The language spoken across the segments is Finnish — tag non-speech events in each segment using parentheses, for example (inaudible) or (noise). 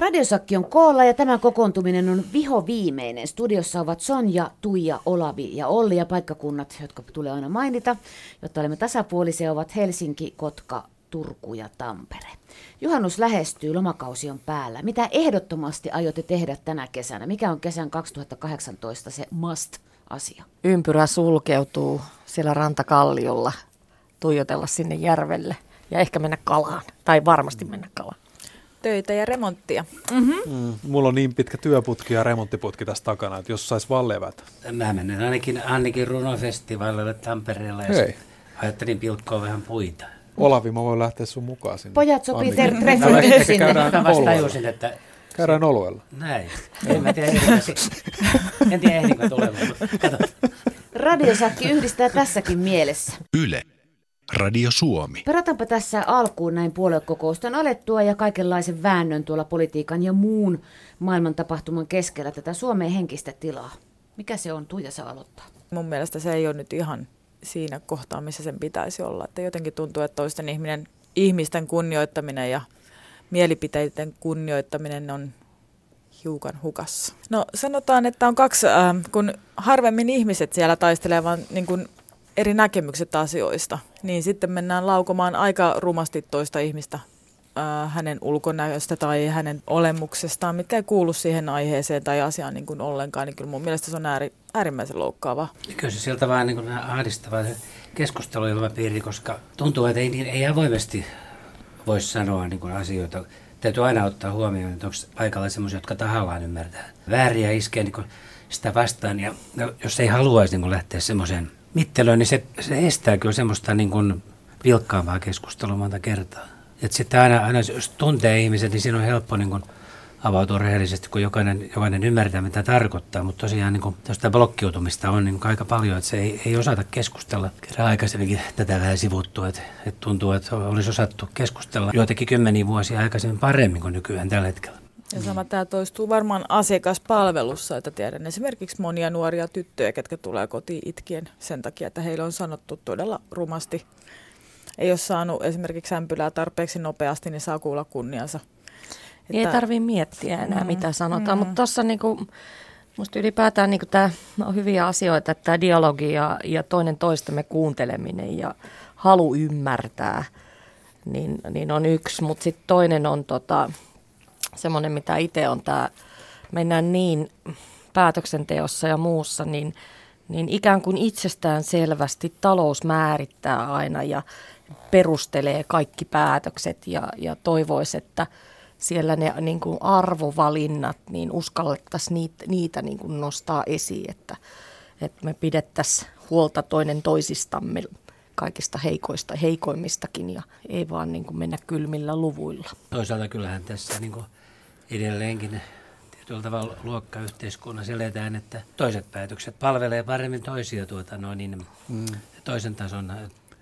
Radiosakki on koolla ja tämä kokoontuminen on viho viimeinen. Studiossa ovat Sonja, Tuija, Olavi ja Olli ja paikkakunnat, jotka tulee aina mainita, jotta olemme tasapuolisia, ovat Helsinki, Kotka, Turku ja Tampere. Juhannus lähestyy, lomakausi on päällä. Mitä ehdottomasti aiotte tehdä tänä kesänä? Mikä on kesän 2018 se must-asia? Ympyrä sulkeutuu siellä rantakalliolla, tuijotella sinne järvelle ja ehkä mennä kalaan, tai varmasti mennä kalaan töitä ja remonttia. Mm-hmm. Mm, mulla on niin pitkä työputki ja remonttiputki tässä takana, että jos sais vaan levätä. Mä menen ainakin Annikin runofestivaalille Tampereella ja Hei. ajattelin pilkkoa vähän puita. Olavi, mä voin lähteä sun mukaan sinne. Pojat sopii treffille sinne. Käydään vasta tajusin, että... Käydään oluella. Näin. En mä tiedä, en tiedä ehdinkö tulemaan, Radiosakki yhdistää tässäkin mielessä. Yle. Radio Suomi. Perataanpa tässä alkuun näin puoluekokousten alettua ja kaikenlaisen väännön tuolla politiikan ja muun maailman tapahtuman keskellä tätä Suomeen henkistä tilaa. Mikä se on? Tuija saa aloittaa. Mun mielestä se ei ole nyt ihan siinä kohtaa, missä sen pitäisi olla. Että jotenkin tuntuu, että toisten ihminen, ihmisten kunnioittaminen ja mielipiteiden kunnioittaminen on hiukan hukassa. No sanotaan, että on kaksi, äh, kun harvemmin ihmiset siellä taistelevat niin kuin eri näkemykset asioista, niin sitten mennään laukomaan aika rumasti toista ihmistä hänen ulkonäöstä tai hänen olemuksestaan, mitkä ei kuulu siihen aiheeseen tai asiaan niin kuin ollenkaan, niin kyllä mun mielestä se on ääri, äärimmäisen loukkaavaa. Kyllä se sieltä vaan niin ahdistava keskusteluilmapiiri, koska tuntuu, että ei, ei avoimesti voisi sanoa niin kuin asioita. Täytyy aina ottaa huomioon, että onko paikalla sellaisia, jotka tahallaan ymmärtää vääriä iskee niin sitä vastaan. Ja jos ei haluaisi niin lähteä semmoiseen mittelöön, niin se, se estää kyllä semmoista niin kuin vilkkaavaa keskustelua monta kertaa. Että sitten aina, aina, jos tuntee ihmiset, niin siinä on helppo niin kuin avautua rehellisesti, kun jokainen, jokainen ymmärtää, mitä tarkoittaa. Mutta tosiaan niin tästä blokkiutumista on niin aika paljon, että se ei, ei osata keskustella. Kerran aikaisemminkin tätä vähän sivuttu, että, että tuntuu, että olisi osattu keskustella joitakin kymmeniä vuosia aikaisemmin paremmin kuin nykyään tällä hetkellä. Ja sama tämä toistuu varmaan asiakaspalvelussa, että tiedän esimerkiksi monia nuoria tyttöjä, ketkä tulee kotiin itkien sen takia, että heille on sanottu todella rumasti. Ei ole saanut esimerkiksi ämpylää tarpeeksi nopeasti, niin saa kuulla kunniansa. Että... Ei tarvitse miettiä enää, mm, mitä sanotaan, mm. mutta tuossa niinku, musta ylipäätään niinku tämä on hyviä asioita, että tämä dialogi ja, ja toinen toistemme kuunteleminen ja halu ymmärtää, niin, niin on yksi, mutta sitten toinen on tota, semmoinen, mitä itse on tämä, mennään niin päätöksenteossa ja muussa, niin, niin ikään kuin itsestään selvästi talous määrittää aina ja perustelee kaikki päätökset ja, ja toivoisi, että siellä ne niin kuin arvovalinnat, niin uskallettaisiin niitä, niitä niin kuin nostaa esiin, että, että me pidettäisiin huolta toinen toisistamme kaikista heikoista, heikoimmistakin ja ei vaan niin kuin mennä kylmillä luvuilla. Toisaalta kyllähän tässä niin kuin edelleenkin tietyllä tavalla luokkayhteiskunnassa eletään, että toiset päätökset palvelee paremmin toisia tuota, no niin, mm. toisen tason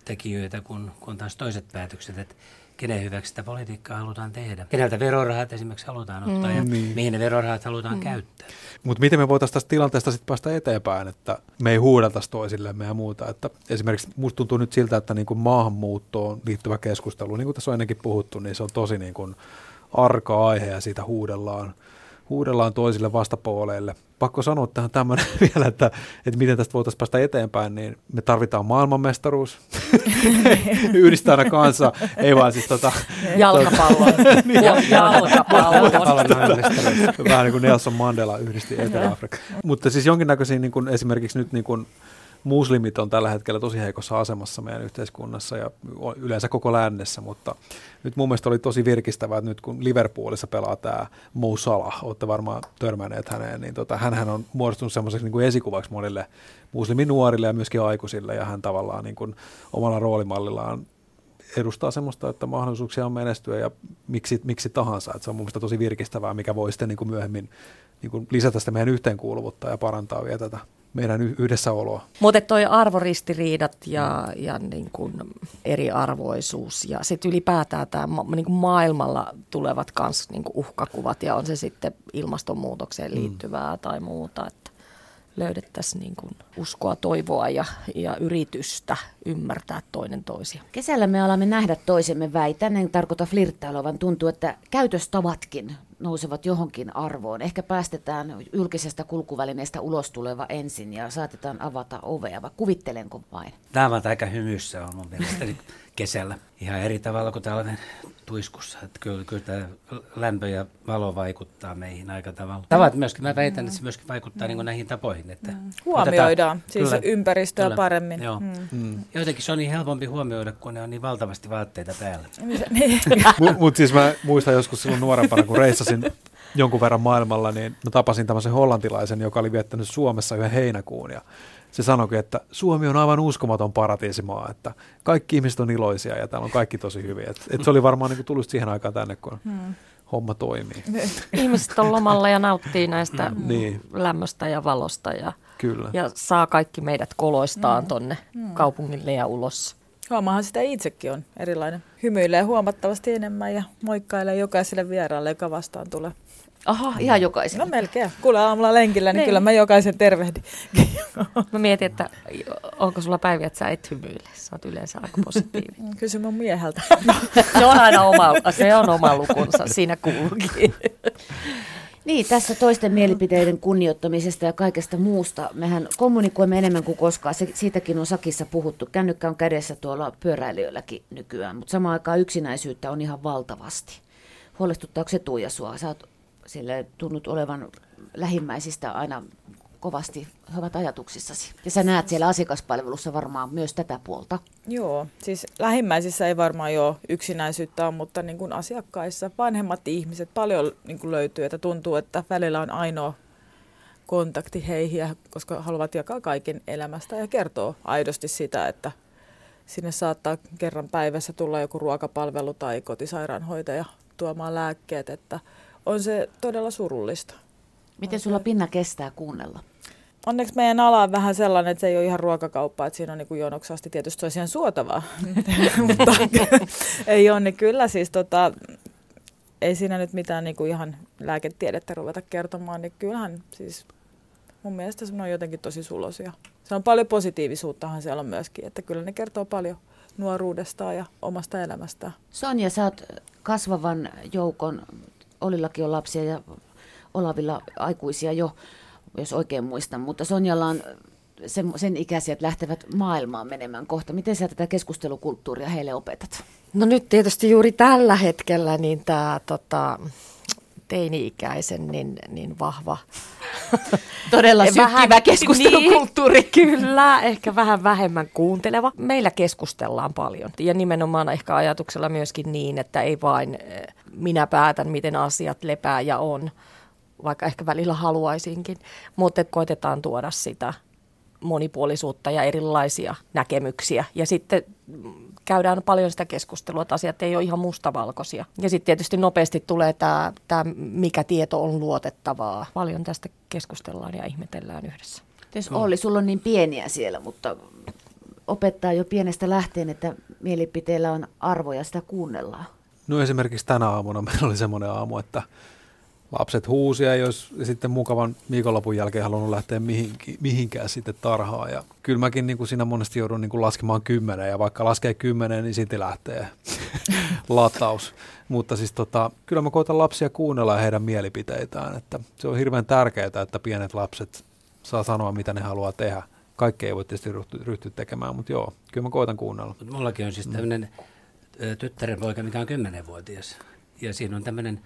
tekijöitä kuin, kuin taas toiset päätökset. Että kenen hyväksi sitä politiikkaa halutaan tehdä. Keneltä verorahat esimerkiksi halutaan ottaa mm. ja niin. mihin ne verorahat halutaan mm. käyttää. Mutta miten me voitaisiin tästä tilanteesta sitten päästä eteenpäin, että me ei huudeltaisi toisillemme ja muuta. Että esimerkiksi musta tuntuu nyt siltä, että niin kuin maahanmuuttoon liittyvä keskustelu, niin kuin tässä on ennenkin puhuttu, niin se on tosi niin kuin arka aihe ja siitä huudellaan, huudellaan toisille vastapuoleille. Pakko sanoa tähän tämmöinen (laughs) vielä, että, että miten tästä voitaisiin päästä eteenpäin, niin me tarvitaan maailmanmestaruus. (laughs) Yhdistää aina kanssa, ei vaan siis tota... (laughs) Jalkapallon. niin, jalkapallon. Vähän niin kuin Nelson Mandela yhdisti Etelä-Afrikka. Mutta siis jonkinnäköisiä niin kuin esimerkiksi nyt niin kuin muslimit on tällä hetkellä tosi heikossa asemassa meidän yhteiskunnassa ja yleensä koko lännessä, mutta nyt mun mielestä oli tosi virkistävää, että nyt kun Liverpoolissa pelaa tämä Mo Salah, olette varmaan törmänneet häneen, niin tota, hän on muodostunut semmoiseksi niin kuin esikuvaksi monille musliminuorille ja myöskin aikuisille ja hän tavallaan niin kuin omalla roolimallillaan edustaa semmoista, että mahdollisuuksia on menestyä ja miksi, miksi tahansa. Että se on mun mielestä tosi virkistävää, mikä voi sitten niin kuin myöhemmin niin kuin lisätä sitä meidän yhteenkuuluvuutta ja parantaa vielä tätä meidän yhdessäoloa. Mutta toi arvoristiriidat ja, ja niin kuin eriarvoisuus ja sitten ylipäätään tämä niin maailmalla tulevat kans niin kuin uhkakuvat ja on se sitten ilmastonmuutokseen mm. liittyvää mm. tai muuta, että löydettäisiin niin kuin uskoa, toivoa ja, ja yritystä ymmärtää toinen toisia. Kesällä me alamme nähdä toisemme väitän, en tarkoita flirttailua, vaan tuntuu, että käytöstavatkin nousevat johonkin arvoon. Ehkä päästetään julkisesta kulkuvälineestä ulos tuleva ensin ja saatetaan avata ovea, vai kuvittelenko vain? Tämä on aika hymyssä on mun mielestä kesällä. Ihan eri tavalla kuin talven tuiskussa. Että kyllä, kyllä tämä lämpö ja valo vaikuttaa meihin aika tavalla. Tavat myöskin, mä väitän, että se myöskin vaikuttaa mm. niin näihin tapoihin. Että mm. Huomioidaan otetaan, siis kyllä, ympäristöä kyllä, paremmin. Joo. Mm. Mm. Jotenkin se on niin helpompi huomioida, kun ne on niin valtavasti vaatteita päällä. (laughs) Niin. Mutta mut siis mä muistan joskus silloin nuorempana, kun reissasin jonkun verran maailmalla, niin mä tapasin tämmöisen hollantilaisen, joka oli viettänyt Suomessa yhden heinäkuun. Ja se sanoikin, että Suomi on aivan uskomaton paratiisimaa, että kaikki ihmiset on iloisia ja täällä on kaikki tosi hyviä. Et, et se oli varmaan niin tullut siihen aikaan tänne, kun hmm. homma toimii. Ihmiset on lomalla ja nauttii näistä mm. niin. lämmöstä ja valosta ja, Kyllä. ja saa kaikki meidät koloistaan mm. tonne mm. kaupungille ja ulos. Huomaahan sitä itsekin on erilainen. Hymyilee huomattavasti enemmän ja moikkailee jokaiselle vieraalle, joka vastaan tulee. Aha, ihan jokaisen. No melkein. Kuule aamulla lenkillä, niin, niin. kyllä mä jokaisen tervehdin. (laughs) mä mietin, että onko sulla päiviä, että sä et hymyile. Sä oot yleensä aika positiivinen. Kysy mun mieheltä. (laughs) se on aina oma, se on oma lukunsa, siinä kuuluukin. (laughs) Niin, tässä toisten mielipiteiden kunnioittamisesta ja kaikesta muusta. Mehän kommunikoimme enemmän kuin koskaan. Se, siitäkin on Sakissa puhuttu. Kännykkä on kädessä tuolla pyöräilijöilläkin nykyään, mutta samaan aikaan yksinäisyyttä on ihan valtavasti. Huolestuttaako se Tuija sua? Sä oot sille tunnut olevan lähimmäisistä aina kovasti, he ovat ajatuksissasi. Ja sä näet siellä asiakaspalvelussa varmaan myös tätä puolta. Joo, siis lähimmäisissä ei varmaan ole yksinäisyyttä, mutta niin kuin asiakkaissa vanhemmat ihmiset paljon niin kuin löytyy, että tuntuu, että välillä on ainoa kontakti heihin, koska haluavat jakaa kaiken elämästä ja kertoo aidosti sitä, että sinne saattaa kerran päivässä tulla joku ruokapalvelu tai kotisairaanhoitaja tuomaan lääkkeet, että on se todella surullista. Miten sulla pinna kestää kuunnella? Onneksi meidän ala on vähän sellainen, että se ei ole ihan ruokakauppa, että siinä on niin jonoksi asti tietysti olisi ihan suotavaa, (laughs) mutta ei ole, niin kyllä siis tota, ei siinä nyt mitään niin kuin ihan lääketiedettä ruveta kertomaan, niin kyllähän siis mun mielestä se on jotenkin tosi sulosia. Se on paljon positiivisuuttahan siellä on myöskin, että kyllä ne kertoo paljon nuoruudestaan ja omasta elämästään. Sonja, sä oot kasvavan joukon Olillakin on lapsia ja Olavilla aikuisia jo, jos oikein muistan, mutta Sonjalla on sen, sen ikäisiä, että lähtevät maailmaan menemään kohta. Miten sä tätä keskustelukulttuuria heille opetat? No nyt tietysti juuri tällä hetkellä niin tämä tota, teini-ikäisen niin, niin vahva. (laughs) Todella sykkivä keskustelukulttuuri. Niin, (laughs) kyllä, ehkä vähän vähemmän kuunteleva. Meillä keskustellaan paljon ja nimenomaan ehkä ajatuksella myöskin niin, että ei vain eh, minä päätän, miten asiat lepää ja on, vaikka ehkä välillä haluaisinkin, mutta koitetaan tuoda sitä monipuolisuutta ja erilaisia näkemyksiä. Ja sitten käydään paljon sitä keskustelua, että asiat ei ole ihan mustavalkoisia. Ja sitten tietysti nopeasti tulee tämä, tämä, mikä tieto on luotettavaa. Paljon tästä keskustellaan ja ihmetellään yhdessä. Jos Olli, sulla on niin pieniä siellä, mutta opettaa jo pienestä lähtien, että mielipiteellä on arvoja, sitä kuunnellaan. No esimerkiksi tänä aamuna meillä oli semmoinen aamu, että lapset huusia, jos sitten mukavan viikonlopun jälkeen halunnut lähteä mihinkään sitten tarhaan. Ja kyllä mäkin niin kuin siinä monesti joudun niin kuin laskemaan kymmenen, ja vaikka laskee kymmenen, niin sitten lähtee (laughs) lataus. Mutta siis tota, kyllä mä koitan lapsia kuunnella heidän mielipiteitään, että se on hirveän tärkeää, että pienet lapset saa sanoa, mitä ne haluaa tehdä. Kaikki ei voi tietysti ryhtyä tekemään, mutta joo, kyllä mä koitan kuunnella. Mullakin on siis tämmöinen mm. tyttären poika, mikä on kymmenenvuotias. Ja siinä on tämmöinen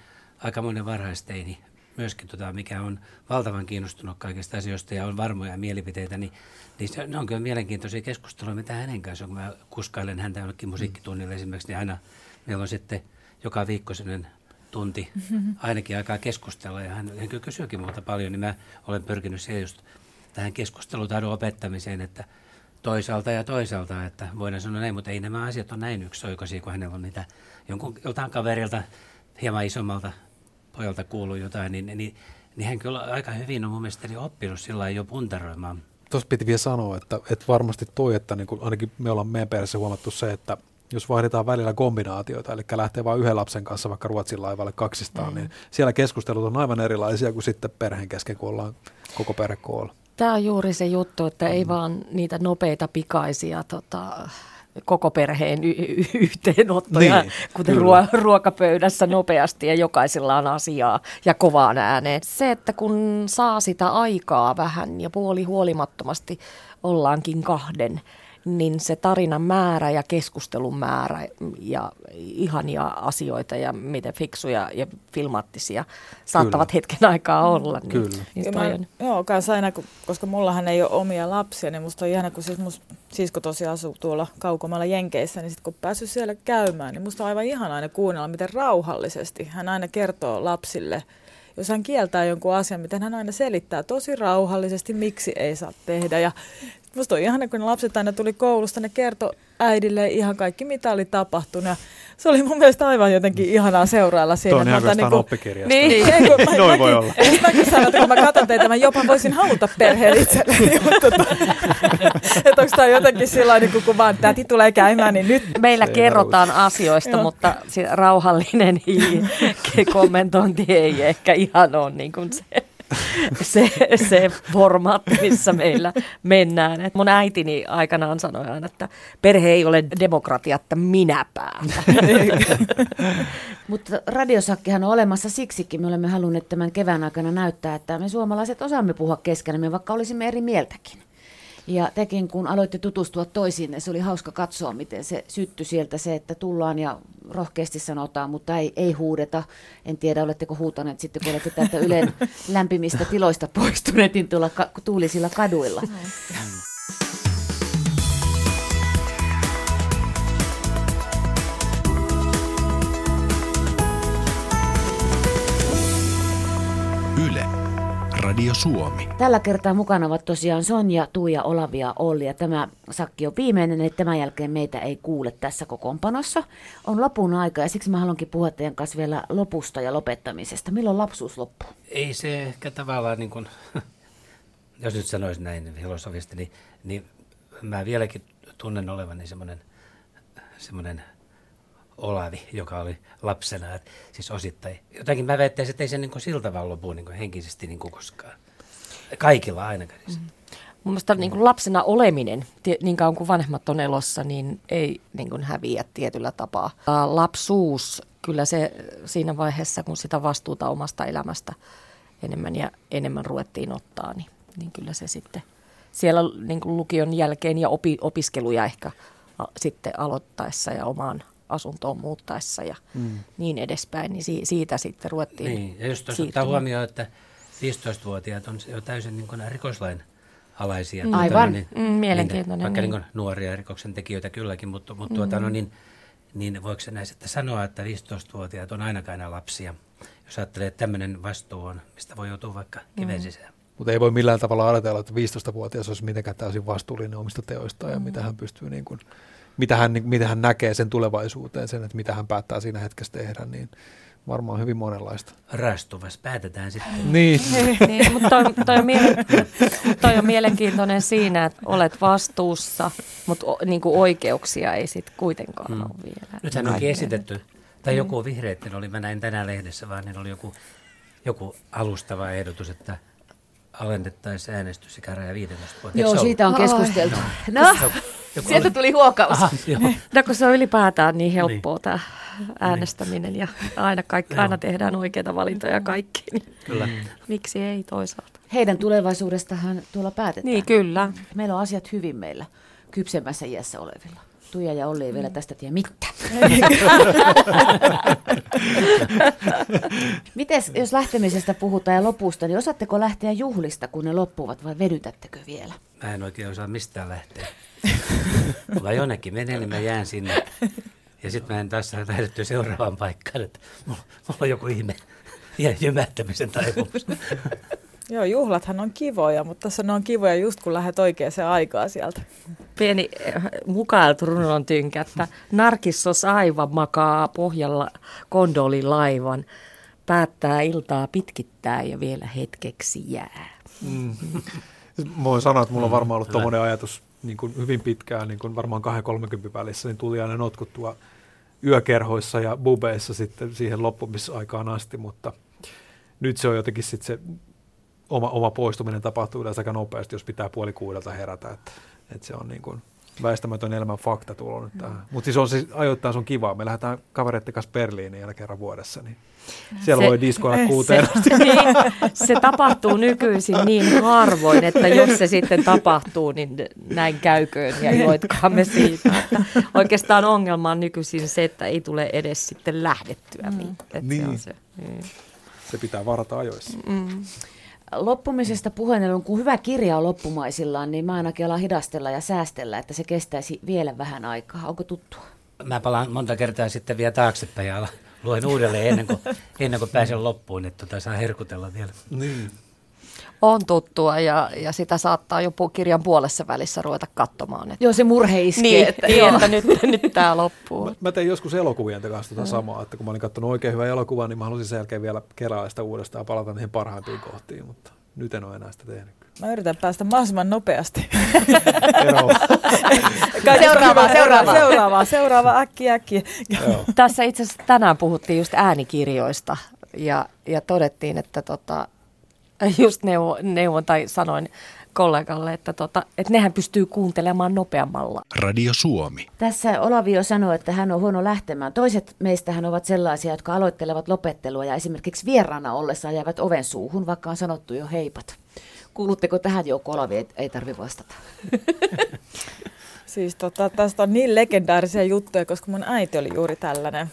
aikamoinen varhaisteini myöskin, tota, mikä on valtavan kiinnostunut kaikista asioista ja on varmoja mielipiteitä, niin, niin se, ne on kyllä mielenkiintoisia keskusteluja, mitä hänen kanssaan, kun mä kuskailen häntä jollekin musiikkitunnille esimerkiksi, niin aina meillä on sitten joka viikko sellainen tunti (laughs) ainakin aikaa keskustella ja hän, hän kyllä kysyykin muuta paljon, niin mä olen pyrkinyt siihen just tähän keskustelutaidon opettamiseen, että toisaalta ja toisaalta, että voidaan sanoa näin, mutta ei nämä asiat ole näin yksioikoisia, kun hänellä on niitä jonkun, joltain kaverilta hieman isommalta pojalta kuuluu jotain, niin, niin, niin hän kyllä aika hyvin on mun mielestä oppinut sillä jo puntaroimaan. Tuossa piti vielä sanoa, että, että varmasti toi, että niin kuin ainakin me ollaan meidän perheessä huomattu se, että jos vaihdetaan välillä kombinaatioita, eli lähtee vain yhden lapsen kanssa vaikka Ruotsin laivalle kaksistaan, mm. niin siellä keskustelut on aivan erilaisia kuin sitten perheen kesken, kun ollaan koko perhe koolla. Tämä on juuri se juttu, että ei vaan niitä nopeita pikaisia tota, koko perheen y- yhteenottoja, Niin, kuten kyllä. ruo- ruokapöydässä nopeasti ja jokaisella on asiaa ja kovaan ääneen. Se, että kun saa sitä aikaa vähän ja puoli huolimattomasti ollaankin kahden, niin se tarinan määrä ja keskustelun määrä ja ihania asioita ja miten fiksuja ja filmaattisia saattavat hetken aikaa olla. Niin, Kyllä. Niin mä, on, joo, kans aina, kun- koska mullahan ei ole omia lapsia, niin musta on ihana, kun siis mus sisko tosiaan asuu tuolla kaukomalla Jenkeissä, niin sit kun päässyt siellä käymään, niin musta on aivan ihana aina kuunnella, miten rauhallisesti hän aina kertoo lapsille, jos hän kieltää jonkun asian, miten hän aina selittää tosi rauhallisesti, miksi ei saa tehdä. Ja musta on ihana, kun ne lapset aina tuli koulusta, ne kertoi äidille ihan kaikki, mitä oli tapahtunut. Ja se oli mun mielestä aivan jotenkin ihanaa seurailla siinä. Tuo on ihan Mä otan kuin niinku- oppikirjasta. niin, ei, kun mä, Noin mäkin, voi olla. Mäkin sanon, että kun mä katson teitä, mä jopa voisin haluta perheen itselleni. (laughs) mutta tota, (laughs) että onko tämä jotenkin sillä niin kun vaan täti tulee käymään, niin nyt Meillä Se kerrotaan asioista, Joo. mutta se rauhallinen (laughs) kommentointi ei ehkä ihan ole niin kuin se, se, se formaatti, missä meillä mennään. Et mun äitini aikanaan sanoi aina, että perhe ei ole demokratiatta minä päätä. Mutta radiosakkihan on olemassa siksikin. Me olemme halunneet tämän kevään aikana näyttää, että me suomalaiset osaamme puhua keskenämme, vaikka olisimme eri mieltäkin. Ja tekin, kun aloitte tutustua toisiinne, se oli hauska katsoa, miten se syttyi sieltä se, että tullaan ja rohkeasti sanotaan, mutta ei, ei huudeta. En tiedä, oletteko huutaneet sitten, kun olette täältä Ylen (laughs) lämpimistä tiloista poistuneet niin tuolla ka- tuulisilla kaduilla. Suomi. Tällä kertaa mukana ovat tosiaan Sonja, Tuija, Olavi ja Olli. Ja tämä sakki on viimeinen, että tämän jälkeen meitä ei kuule tässä kokoonpanossa. On lopun aika ja siksi mä haluankin puhua teidän kanssa vielä lopusta ja lopettamisesta. Milloin lapsuus loppuu? Ei se ehkä tavallaan, niin kuin, (laughs) jos nyt sanoisi näin filosofisesti, niin, niin mä vieläkin tunnen olevani semmoinen semmoinen Olavi, joka oli lapsena, et siis osittain. Jotenkin mä väittäisin, että ei se niin kuin sillä tavalla lopu niin kuin henkisesti niin kuin koskaan. Kaikilla ainakaan. Mm. Mun mielestä niin kuin lapsena oleminen, niin kauan kuin vanhemmat on elossa, niin ei niin kuin häviä tietyllä tapaa. Lapsuus, kyllä se siinä vaiheessa, kun sitä vastuuta omasta elämästä enemmän ja enemmän ruvettiin ottaa, niin, niin kyllä se sitten siellä niin kuin lukion jälkeen ja opi, opiskeluja ehkä a, sitten aloittaessa ja omaan asuntoon muuttaessa ja mm. niin edespäin, niin si, siitä sitten ruvettiin Niin, ja just ottaa huomioon, että 15-vuotiaat on jo täysin niin kuin rikoslain alaisia. Mm. Tuota, Aivan. Niin, Mm, mielenkiintoinen, Niin, vaikka niin. niin kuin nuoria rikoksen tekijöitä kylläkin, mutta, mutta tuota, no niin, niin voiko sitten sanoa, että 15-vuotiaat on ainakaan enää lapsia, jos ajattelee, että tämmöinen vastuu on, mistä voi joutua vaikka kiven Mm. sisään. Mutta ei voi millään tavalla ajatella, että 15-vuotias olisi mitenkään täysin vastuullinen omista teoistaan ja mitä hän pystyy niin kuin, mitä hän, mitä hän näkee sen tulevaisuuteen, sen, että mitä hän päättää siinä hetkessä tehdä, niin varmaan hyvin monenlaista. Rastuvas päätetään sitten. (laughs) Niin, niin, mutta toi, toi, on mielen, toi on mielenkiintoinen siinä, että olet vastuussa, mutta o, niin kuin oikeuksia ei sitten kuitenkaan Mm. ole vielä. Nythän onkin esitetty, tai joku vihreitten oli, mä näin tänään lehdessä, vaan niin oli joku, joku alustava ehdotus, että alennettaisiin äänestysikäraja 15 vuotta. Joo, siitä on Ai. keskusteltu. No, Joku- joku sieltä oli- tuli huokaus. Aha, joo. (laughs) No kun se on ylipäätään niin helppoa tämä äänestäminen ja aina, kaikki, aina tehdään oikeita valintoja kaikki, niin Kyllä. miksi ei toisaalta? Heidän tulevaisuudestahan tuolla päätetään. Niin kyllä. Meillä on asiat hyvin meillä kypsemmässä iässä olevilla. Tuija ja Olli ei vielä tästä tiedä mitään. (laughs) Mites, jos lähtemisestä puhutaan ja lopusta, niin osaatteko lähteä juhlista, kun ne loppuvat vai vedytättekö vielä? Mä en oikein osaa mistään lähteä. Mulla jonnekin menee, niin mä jään sinne. Ja sitten mä en taas saa lähdettyä seuraavaan paikkaan, että mulla, mulla on joku ihme jä- jymähtämisen taipumus. (laughs) Joo, juhlathan on kivoja, mutta tässä ne on kivoja just kun lähdet oikeaan aikaa sieltä. Pieni eh, mukailtu runon tynkä, että Narkissos aivan makaa pohjalla kondolin laivan, päättää iltaa pitkittää ja vielä hetkeksi jää. Mm. (laughs) Mä voin sanoa, että mulla on varmaan ollut Hyvä. tuommoinen ajatus niin kuin hyvin pitkään, niin kuin varmaan 2-30 välissä, niin tuli aina notkuttua yökerhoissa ja bubeissa sitten siihen loppumisaikaan asti, mutta nyt se on jotenkin sitten se oma, oma poistuminen tapahtuu yleensä aika nopeasti, jos pitää puoli kuudelta herätä. Että, että se on niin kuin väistämätön elämän fakta tullut nyt tähän. Mutta siis on siis ajoittain se on kiva. Me lähdetään kavereiden kanssa Berliiniin vielä kerran vuodessa, niin siellä se, voi diskoilla kuuteen se, (laughs) niin, se tapahtuu nykyisin niin harvoin, että jos se sitten tapahtuu, niin näin käyköön ja iloitkaamme siitä. Että oikeastaan ongelma on nykyisin se, että ei tule edes sitten lähdettyä. Mm. Niin. Se, on se. Niin. se pitää varata ajoissa. Mm. Loppumisesta puheen kun hyvä kirja on loppumaisillaan, niin mä ainakin alan hidastella ja säästellä, että se kestäisi vielä vähän aikaa. Onko tuttua? Mä palaan monta kertaa sitten vielä taaksepäin ja luen uudelleen ennen kuin, ennen kuin pääsen loppuun, että tota saa herkutella vielä. Niin. On tuttua ja, ja sitä saattaa jopa kirjan puolessa välissä ruveta katsomaan. Että... Joo, se murhe iskee. Niin, että, niin, että nyt, nyt tämä loppuu. Mä, mä tein joskus elokuvien kanssa tota samaa, että kun mä olin katsonut oikein hyvää elokuvaa, niin mä halusin sen jälkeen vielä kerää sitä uudestaan ja palata niihin parhaimpiin kohtiin, mutta nyt en ole enää sitä tehnyt. Mä yritän päästä mahdollisimman nopeasti. (laughs) seuraavaa, seuraavaa. Seuraavaa, seuraavaa, äkki, äkki. Tässä itse asiassa tänään puhuttiin just äänikirjoista ja, ja todettiin, että tota, (laughs) just neuvo, neuvon tai sanoin kollegalle, että, tota, että nehän pystyy kuuntelemaan nopeammalla. Radio Suomi. Tässä Olavio sanoi, että hän on huono lähtemään. Toiset meistähän ovat sellaisia, jotka aloittelevat lopettelua ja esimerkiksi vieraana ollessa jäävät oven suuhun, vaikka on sanottu jo heipat. Kuulutteko tähän joukkoon, Olavi? Ei, ei tarvi vastata. (laughs) siis tota, tästä on niin legendaarisia juttuja, koska mun äiti oli juuri tällainen.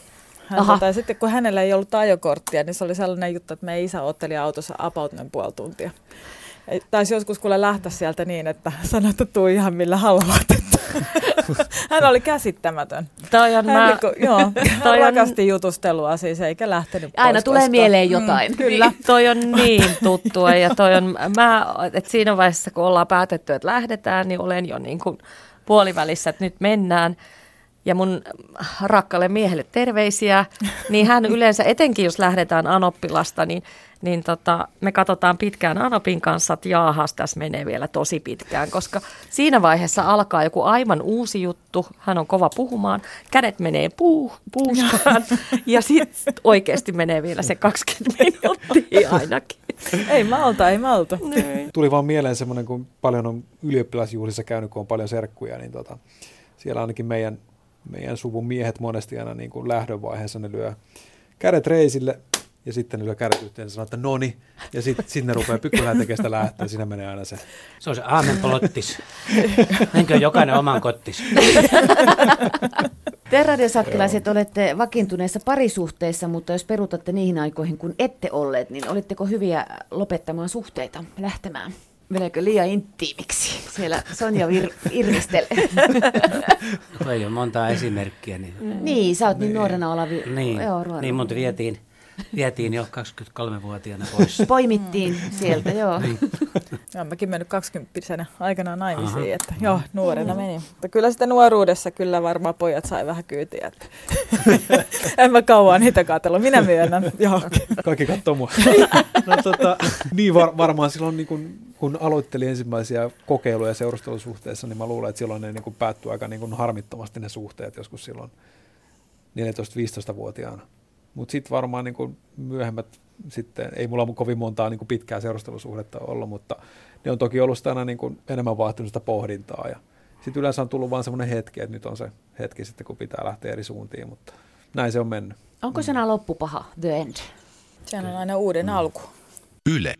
Hän, tota, ja sitten kun hänellä ei ollut ajokorttia, niin se oli sellainen juttu, että meidän isä otteli autossa about puoli tuntia. Taisi joskus kuule lähteä sieltä niin, että (laughs) sanoi, että tuu ihan millä haluat. (laughs) Hän oli käsittämätön. Toi (laughs) on Hän, mä... joo, toi rakasti on... jutustelua siis, eikä lähtenyt Aina pois tulee koskaan. mieleen jotain. Mm, kyllä. Niin, toi on niin tuttua ja toi on, mä, että siinä vaiheessa kun ollaan päätetty, että lähdetään, niin olen jo niin kuin puolivälissä, että nyt mennään ja mun rakkalle miehelle terveisiä, niin hän (laughs) yleensä, etenkin jos lähdetään Anoppilasta, niin niin tota, me katsotaan pitkään Anopin kanssa, että jaahas, tässä menee vielä tosi pitkään, koska siinä vaiheessa alkaa joku aivan uusi juttu, hän on kova puhumaan, kädet menee puu, puuskaan (laughs) ja sitten oikeasti menee vielä se 20 minuuttia (laughs) ainakin. Ei malta, ei malta. Niin. Tuli vaan mieleen semmoinen, kun paljon on ylioppilasjuhlissa käynyt, kun on paljon serkkuja, niin tota, siellä ainakin meidän, meidän suvun miehet monesti aina niin kuin lähdövaiheessa ne lyö kädet reisille, ja sitten ne lyö kädet yhteen ja sanoo, että noni, ja sitten sit ne rupeaa pikkuhiljaa tekemään sitä lähtöä, siinä menee aina se. Se on se aamen plottis. Menkö jokainen oman kottis. Te radiosakkelaiset olette vakiintuneissa parisuhteissa, mutta jos perutatte niihin aikoihin, kun ette olleet, niin olitteko hyviä lopettamaan suhteita, lähtemään? Meneekö liian intiimiksi? Siellä Sonja vir- irvistelee. Ei ole montaa esimerkkiä. Niin, niin sä oot niin, niin nuorena Olavi. Niin, joo, niin monta vietiin vietiin jo 23-vuotiaana pois. (laughs) Poimittiin sieltä, joo. Niin. joo mäkin mennyt 20 aikanaan naimisiin, Aha. että joo, nuorena meni. Mutta kyllä sitä nuoruudessa kyllä varmaan pojat sai vähän kyytiä. Että (laughs) en mä kauan niitä katsella, minä myönnän. (laughs) Joo. Kaikki katsoo mua. no, tota, niin var, varmaan silloin niin kun, kun aloittelin ensimmäisiä kokeiluja seurustelusuhteessa, niin mä luulen, että silloin ne niin päättyi aika niin harmittomasti ne suhteet joskus silloin 14-15-vuotiaana. Mutta sitten varmaan niin kuin myöhemmät sitten, ei mulla kovin montaa niin kuin pitkää seurustelusuhdetta ollut, mutta ne on toki ollut sitä aina niin kuin enemmän vaatinut sitä pohdintaa. Ja sitten yleensä on tullut vain semmoinen hetki, että nyt on se hetki sitten, kun pitää lähteä eri suuntiin, mutta näin se on mennyt. Onko sana loppupaha, the end? Sehän on aina uuden mm. alku. Yle.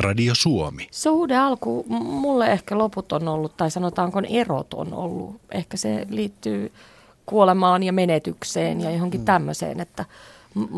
Radio Suomi. Se uuden alku, mulle ehkä loput on ollut, tai sanotaanko erot on ollut. Ehkä se liittyy kuolemaan ja menetykseen ja johonkin mm. tämmöiseen, että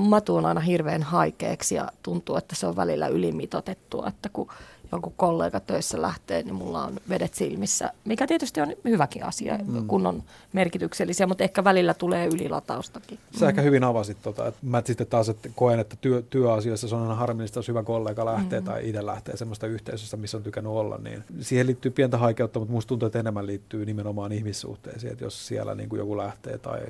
mä tuun aina hirveän haikeaksi ja tuntuu, että se on välillä ylimitotettua, että kun jonkun kollega töissä lähtee, niin mulla on vedet silmissä, mikä tietysti on hyväkin asia, mm. kun on merkityksellisiä, mutta ehkä välillä tulee ylilataustakin. Sä mm. ehkä hyvin avasit tota, että mä sitten taas että koen, että työ, työasioissa se on aina harmillista, jos hyvä kollega lähtee mm. tai itse lähtee semmoista yhteisöstä, missä on tykännyt olla, niin siihen liittyy pientä haikeutta, mutta musta tuntuu, että enemmän liittyy nimenomaan ihmissuhteisiin, että jos siellä niin kuin joku lähtee tai,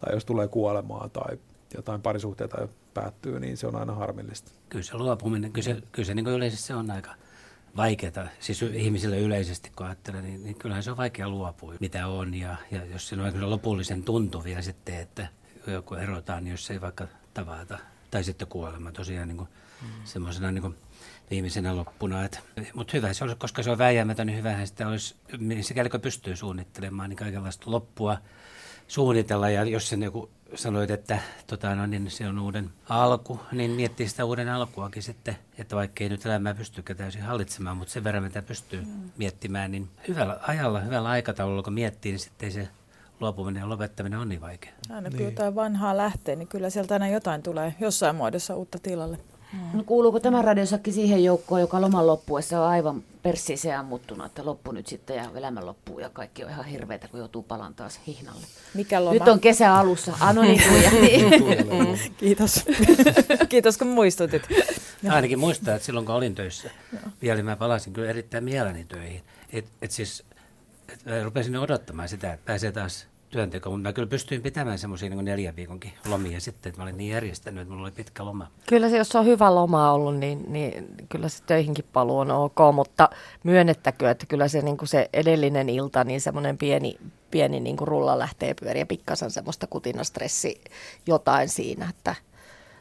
tai jos tulee kuolemaa tai jotain parisuhteita päättyy, niin se on aina harmillista. Kyllä se luopuminen, kyllä se, kyllä se niin yleisesti se on aika vaikeaa, siis ihmisille yleisesti kun ajattelee, niin, niin kyllähän se on vaikea luopua, mitä on. Ja, ja jos se on lopullisen tuntuvia sitten, että joku erotaan, niin jos ei vaikka tavata, tai sitten kuolema tosiaan niin kuin, mm. semmoisena niin kuin, viimeisenä loppuna. Mutta hyvä se olisi, koska se on väijämätön, niin hyvähän sitä olisi, sikäli kun pystyy suunnittelemaan, niin kaikenlaista loppua suunnitella. Ja jos sen joku sanoit, että tota, no, niin se on uuden alku, niin miettii sitä uuden alkuakin sitten, että vaikka ei nyt elämää pystykään täysin hallitsemaan, mutta sen verran mitä pystyy mm. miettimään, niin hyvällä ajalla, hyvällä aikataululla kun miettii, niin sitten se luopuminen ja lopettaminen on niin vaikea. Aina kun niin. jotain vanhaa lähtee, niin kyllä sieltä aina jotain tulee jossain muodossa uutta tilalle. Mm. No kuuluuko tämä radiosakki siihen joukkoon, joka loman loppuessa on aivan perssiiseen ammuttunut, että loppu nyt sitten ja elämä loppuu ja kaikki on ihan hirveitä, kun joutuu palan taas hihnalle. Mikä loma? Nyt on kesä alussa. Anonin (laughs) (laughs) Kiitos. (laughs) Kiitos kun muistutit. Ainakin muistaa, että silloin kun olin töissä, vielä mä palasin kyllä erittäin mielelläni töihin. Et, et siis et rupesin odottamaan sitä, että pääsee taas työnteko, mutta mä kyllä pystyin pitämään semmoisia niin neljän viikonkin lomia sitten, että mä olin niin järjestänyt, että mulla oli pitkä loma. Kyllä se, jos on hyvä loma ollut, niin, niin kyllä se töihinkin paluu on ok, mutta myönnettäkö, että kyllä se, niin kuin se edellinen ilta, niin semmoinen pieni, pieni niin kuin rulla lähtee pyöriä, pikkasen semmoista kutinastressi jotain siinä, että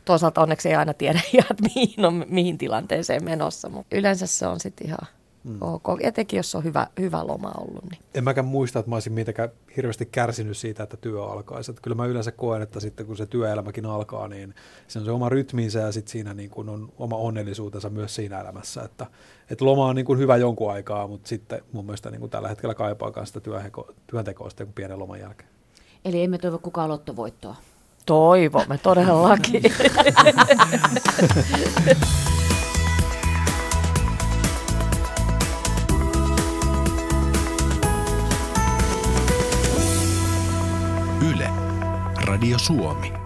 toisaalta onneksi ei aina tiedä (laughs) että mihin, on, mihin tilanteeseen menossa, mutta yleensä se on sitten ihan mm. ok. Etenkin jos on hyvä, hyvä loma ollut. Niin. En mäkään muista, että mä olisin mitenkään hirveästi kärsinyt siitä, että työ alkaisi. Että kyllä mä yleensä koen, että sitten kun se työelämäkin alkaa, niin se on se oma rytminsä ja sitten siinä niin kuin on oma onnellisuutensa myös siinä elämässä. Että, että loma on niin kuin hyvä jonkun aikaa, mutta sitten mun mielestä niin kuin tällä hetkellä kaipaa sitä työntekoa sitten pienen loman jälkeen. Eli emme toivo kukaan lottovoittoa. Toivomme todellakin. (laughs) (laughs) Radio Suomi.